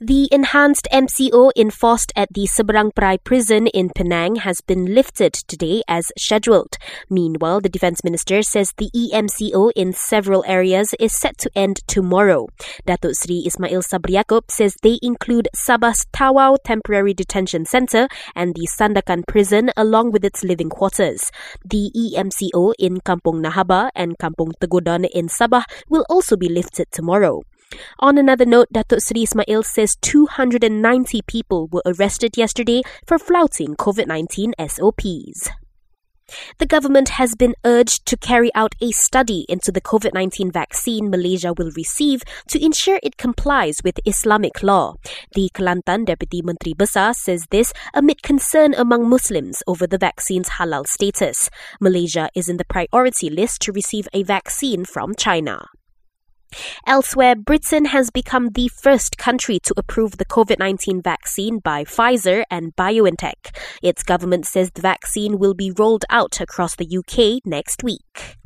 The enhanced MCO enforced at the Seberang Perai prison in Penang has been lifted today as scheduled. Meanwhile, the Defence Minister says the EMCO in several areas is set to end tomorrow. Datuk Sri Ismail Sabri Yaakob says they include Sabah's Tawau Temporary Detention Centre and the Sandakan prison along with its living quarters. The EMCO in Kampung Nahaba and Kampung Tegodan in Sabah will also be lifted tomorrow. On another note, Datuk Sri Ismail says 290 people were arrested yesterday for flouting COVID 19 SOPs. The government has been urged to carry out a study into the COVID 19 vaccine Malaysia will receive to ensure it complies with Islamic law. The Kelantan Deputy Menteri Besar says this amid concern among Muslims over the vaccine's halal status. Malaysia is in the priority list to receive a vaccine from China. Elsewhere, Britain has become the first country to approve the COVID 19 vaccine by Pfizer and BioNTech. Its government says the vaccine will be rolled out across the UK next week.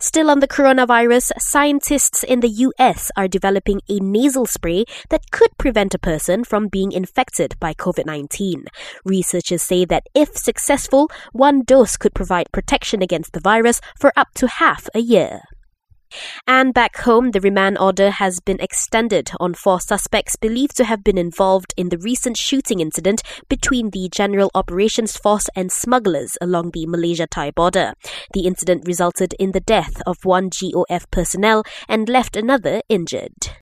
Still on the coronavirus, scientists in the US are developing a nasal spray that could prevent a person from being infected by COVID 19. Researchers say that if successful, one dose could provide protection against the virus for up to half a year. And back home, the remand order has been extended on four suspects believed to have been involved in the recent shooting incident between the General Operations Force and smugglers along the Malaysia Thai border. The incident resulted in the death of one GOF personnel and left another injured.